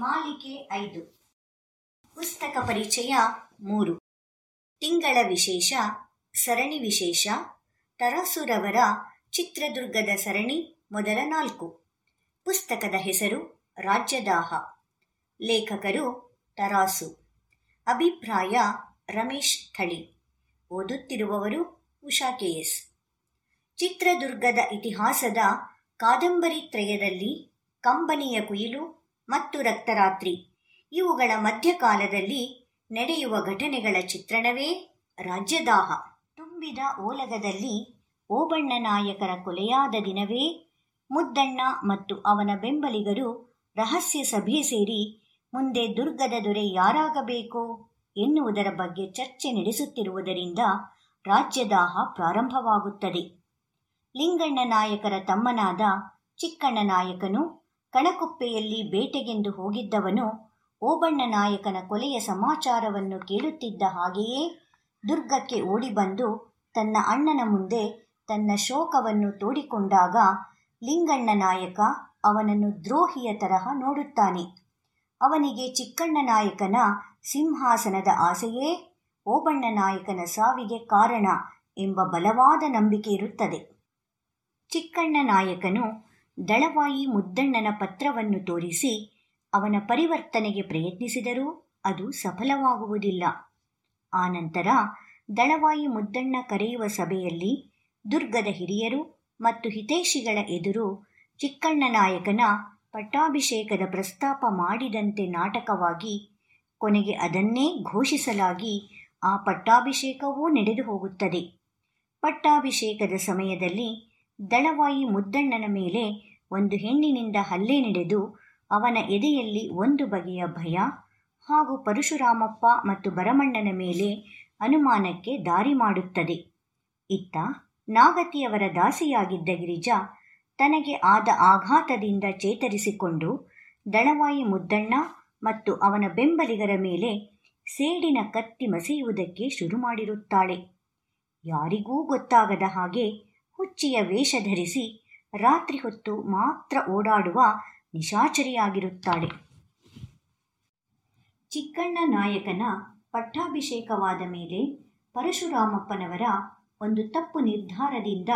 ಸಂಚಿಕೆ ಐದು. ಪುಸ್ತಕ ಪರಿಚಯ ಮೂರು. ತಿಂಗಳ ವಿಶೇಷ, ಸರಣಿ ವಿಶೇಷ, ತರಾಸುರವರ ಚಿತ್ರದುರ್ಗದ ಸರಣಿ ಮೊದಲ ನಾಲ್ಕು. ಪುಸ್ತಕದ ಹೆಸರು ರಾಜ್ಯದಾಹ. ಲೇಖಕರು ತರಾಸು. ಅಭಿಪ್ರಾಯ ರಮೇಶ್ ಥಳಿ. ಓದುತ್ತಿರುವವರು ಉಷಾ ಕೆಎಸ್ ಚಿತ್ರದುರ್ಗದ ಇತಿಹಾಸದ ಕಾದಂಬರಿ ತ್ರಯದಲ್ಲಿ ಕಂಬನಿಯ ಕುಯಿಲು ಮತ್ತು ರಕ್ತರಾತ್ರಿ. ಇವುಗಳ ಮಧ್ಯಕಾಲದಲ್ಲಿ ನಡೆಯುವ ಘಟನೆಗಳ ಚಿತ್ರಣವೇ ರಾಜ್ಯದಾಹ. ತುಂಬಿದ ಓಲಗದಲ್ಲಿ ಓಬಣ್ಣ ನಾಯಕರ ಕೊಲೆಯಾದ ದಿನವೇ ಮುದ್ದಣ್ಣ ಮತ್ತು ಅವನ ಬೆಂಬಲಿಗರು ರಹಸ್ಯ ಸಭೆ ಸೇರಿ ಮುಂದೆ ದುರ್ಗದ ದೊರೆ ಯಾರಾಗಬೇಕು ಎನ್ನುವುದರ ಬಗ್ಗೆ ಚರ್ಚೆ ನಡೆಸುತ್ತಿರುವುದರಿಂದ ರಾಜ್ಯದಾಹ ಪ್ರಾರಂಭವಾಗುತ್ತದೆ. ಲಿಂಗಣ್ಣ ನಾಯಕರ ತಮ್ಮನಾದ ಚಿಕ್ಕಣ್ಣ ನಾಯಕನು ಕಣಕುಪ್ಪೆಯಲ್ಲಿ ಬೇಟೆಗೆಂದು ಹೋಗಿದ್ದವನು ಓಬಣ್ಣ ನಾಯಕನ ಕೊಲೆಯ ಸಮಾಚಾರವನ್ನು ಕೇಳುತ್ತಿದ್ದ ಹಾಗೆಯೇ ದುರ್ಗಕ್ಕೆ ಓಡಿಬಂದು ತನ್ನ ಅಣ್ಣನ ಮುಂದೆ ತನ್ನ ಶೋಕವನ್ನು ತೋಡಿಕೊಂಡಾಗ ಲಿಂಗಣ್ಣ ನಾಯಕ ಅವನನ್ನು ದ್ರೋಹಿಯ ತರಹ ನೋಡುತ್ತಾನೆ. ಅವನಿಗೆ ಚಿಕ್ಕಣ್ಣ ನಾಯಕನ ಸಿಂಹಾಸನದ ಆಸೆಯೇ ಓಬಣ್ಣ ನಾಯಕನ ಸಾವಿಗೆ ಕಾರಣ ಎಂಬ ಬಲವಾದ ನಂಬಿಕೆ ಇರುತ್ತದೆ. ಚಿಕ್ಕಣ್ಣ ನಾಯಕನು ದಳವಾಯಿ ಮುದ್ದಣ್ಣನ ಪತ್ರವನ್ನು ತೋರಿಸಿ ಅವನ ಪರಿವರ್ತನೆಗೆ ಪ್ರಯತ್ನಿಸಿದರೂ ಅದು ಸಫಲವಾಗುವುದಿಲ್ಲ. ಆನಂತರ ದಳವಾಯಿ ಮುದ್ದಣ್ಣ ಕರೆಯುವ ಸಭೆಯಲ್ಲಿ ದುರ್ಗದ ಹಿರಿಯರು ಮತ್ತು ಹಿತೈಷಿಗಳ ಎದುರು ಚಿಕ್ಕಣ್ಣ ನಾಯಕನ ಪಟ್ಟಾಭಿಷೇಕದ ಪ್ರಸ್ತಾಪ ಮಾಡಿದಂತೆ ನಾಟಕವಾಗಿ ಕೊನೆಗೆ ಅದನ್ನೇ ಘೋಷಿಸಲಾಗಿ ಆ ಪಟ್ಟಾಭಿಷೇಕವೂ ನಡೆದು ಹೋಗುತ್ತದೆ. ಪಟ್ಟಾಭಿಷೇಕದ ಸಮಯದಲ್ಲಿ ದಳವಾಯಿ ಮುದ್ದಣ್ಣನ ಮೇಲೆ ಒಂದು ಹೆಣ್ಣಿನಿಂದ ಹಲ್ಲೆ ನಡೆದು ಅವನ ಎದೆಯಲ್ಲಿ ಒಂದು ಬಗೆಯ ಭಯ ಹಾಗೂ ಪರಶುರಾಮಪ್ಪ ಮತ್ತು ಭರಮಣ್ಣನ ಮೇಲೆ ಅನುಮಾನಕ್ಕೆ ದಾರಿ ಮಾಡುತ್ತದೆ. ಇತ್ತ ನಾಗತಿಯವರ ದಾಸಿಯಾಗಿದ್ದ ಗಿರಿಜಾ ತನಗೆ ಆದ ಆಘಾತದಿಂದ ಚೇತರಿಸಿಕೊಂಡು ದಳವಾಯಿ ಮುದ್ದಣ್ಣ ಮತ್ತು ಅವನ ಬೆಂಬಲಿಗರ ಮೇಲೆ ಸೇಡಿನ ಕತ್ತಿ ಮಸೆಯುವುದಕ್ಕೆ ಶುರು ಮಾಡಿರುತ್ತಾಳೆ. ಯಾರಿಗೂ ಗೊತ್ತಾಗದ ಹಾಗೆ ಹುಚ್ಚಿಯ ವೇಷ ಧರಿಸಿ ರಾತ್ರಿ ಹೊತ್ತು ಮಾತ್ರ ಓಡಾಡುವ ನಿಶಾಚರಿಯಾಗಿರುತ್ತಾಳೆ. ಚಿಕ್ಕಣ್ಣ ನಾಯಕನ ಪಟ್ಟಾಭಿಷೇಕವಾದ ಮೇಲೆ ಪರಶುರಾಮಪ್ಪನವರ ಒಂದು ತಪ್ಪು ನಿರ್ಧಾರದಿಂದ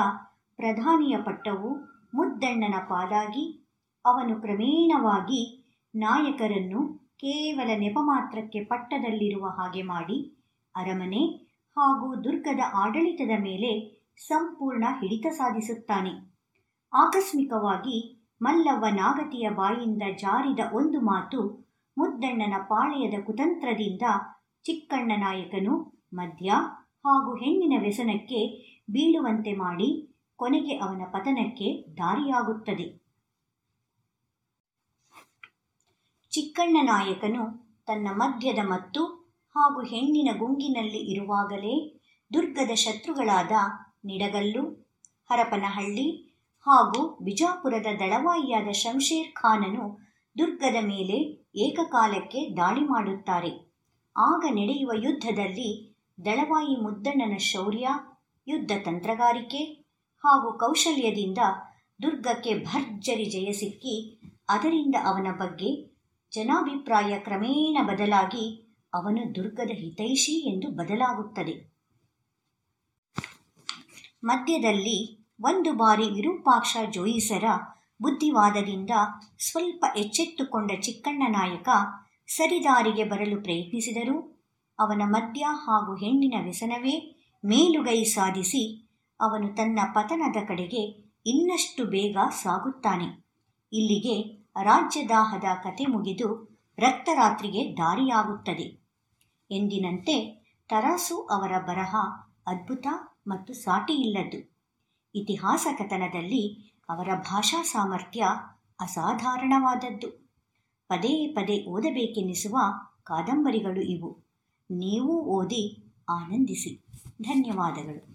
ಪ್ರಧಾನಿಯ ಪಟ್ಟವು ಮುದ್ದಣ್ಣನ ಪಾಲಾಗಿ ಅವನು ಕ್ರಮೇಣವಾಗಿ ನಾಯಕರನ್ನು ಕೇವಲ ನೆಪ ಮಾತ್ರಕ್ಕೆ ಪಟ್ಟದಲ್ಲಿರುವ ಹಾಗೆ ಮಾಡಿ ಅರಮನೆ ಹಾಗೂ ದುರ್ಗದ ಆಡಳಿತದ ಮೇಲೆ ಸಂಪೂರ್ಣ ಹಿಡಿತ ಸಾಧಿಸುತ್ತಾನೆ. ಆಕಸ್ಮಿಕವಾಗಿ ಮಲ್ಲವ್ವ ನಾಗತಿಯ ಬಾಯಿಂದ ಜಾರಿದ ಒಂದು ಮಾತು ಮುದ್ದಣ್ಣನ ಪಾಳೆಯದ ಕುತಂತ್ರದಿಂದ ಚಿಕ್ಕಣ್ಣ ನಾಯಕನು, ಮದ್ಯ ಹಾಗೂ ಹೆಣ್ಣಿನ ವ್ಯಸನಕ್ಕೆ ಬೀಳುವಂತೆ ಮಾಡಿ ಕೊನೆಗೆ ಅವನ ಪತನಕ್ಕೆ ದಾರಿಯಾಗುತ್ತದೆ. ಚಿಕ್ಕಣ್ಣ ನಾಯಕನು ತನ್ನ ಮದ್ಯದ ಮತ್ತು ಹಾಗೂ ಹೆಣ್ಣಿನ ಗುಂಗಿನಲ್ಲಿ ಇರುವಾಗಲೇ ದುರ್ಗದ ಶತ್ರುಗಳಾದ ನಿಡಗಲ್ಲು, ಹರಪನಹಳ್ಳಿ ಹಾಗೂ ಬಿಜಾಪುರದ ದಳವಾಯಿಯಾದ ಶಂಶೇರ್ ಖಾನನು ದುರ್ಗದ ಮೇಲೆ ಏಕಕಾಲಕ್ಕೆ ದಾಳಿ ಮಾಡುತ್ತಾರೆ. ಆಗ ನಡೆಯುವ ಯುದ್ಧದಲ್ಲಿ ದಳವಾಯಿ ಮುದ್ದಣ್ಣನ ಶೌರ್ಯ, ಯುದ್ಧ ತಂತ್ರಗಾರಿಕೆ ಹಾಗೂ ಕೌಶಲ್ಯದಿಂದ ದುರ್ಗಕ್ಕೆ ಭರ್ಜರಿ ಜಯ ಸಿಕ್ಕಿ, ಅದರಿಂದ ಅವನ ಬಗ್ಗೆ ಜನಾಭಿಪ್ರಾಯ ಕ್ರಮೇಣ ಬದಲಾಗಿ ಅವನು ದುರ್ಗದ ಹಿತೈಷಿ ಎಂದು ಬದಲಾಗುತ್ತದೆ. ಮಧ್ಯದಲ್ಲಿ ಒಂದು ಬಾರಿ ವಿರೂಪಾಕ್ಷ ಜೋಯಿಸರ ಬುದ್ಧಿವಾದದಿಂದ ಸ್ವಲ್ಪ ಎಚ್ಚೆತ್ತುಕೊಂಡ ಚಿಕ್ಕಣ್ಣ ನಾಯಕ ಸರಿದಾರಿಗೆ ಬರಲು ಪ್ರಯತ್ನಿಸಿದರೂ. ಅವನ ಮದ್ಯ ಹಾಗೂ ಹೆಣ್ಣಿನ ವ್ಯಸನವೇ ಮೇಲುಗೈ ಸಾಧಿಸಿ ಅವನು ತನ್ನ ಪತನದ ಕಡೆಗೆ ಇನ್ನಷ್ಟು ಬೇಗ ಸಾಗುತ್ತಾನೆ. ಇಲ್ಲಿಗೆ ರಾಜ್ಯದಾಹದ ಕತೆ ಮುಗಿದು ರಕ್ತರಾತ್ರಿಗೆ ದಾರಿಯಾಗುತ್ತದೆ. ಎಂದಿನಂತೆ ತರಾಸು ಅವರ ಬರಹ ಅದ್ಭುತ ಮತ್ತು ಸಾಟಿಯಿಲ್ಲದ್ದು. ಇತಿಹಾಸ ಕಥನದಲ್ಲಿ ಅವರ ಭಾಷಾ ಸಾಮರ್ಥ್ಯ ಅಸಾಧಾರಣವಾದದ್ದು. ಪದೇ ಪದೇ ಓದಬೇಕೆನ್ನಿಸುವ ಕಾದಂಬರಿಗಳು ಇವು. ನೀವು ಓದಿ ಆನಂದಿಸಿ. ಧನ್ಯವಾದಗಳು.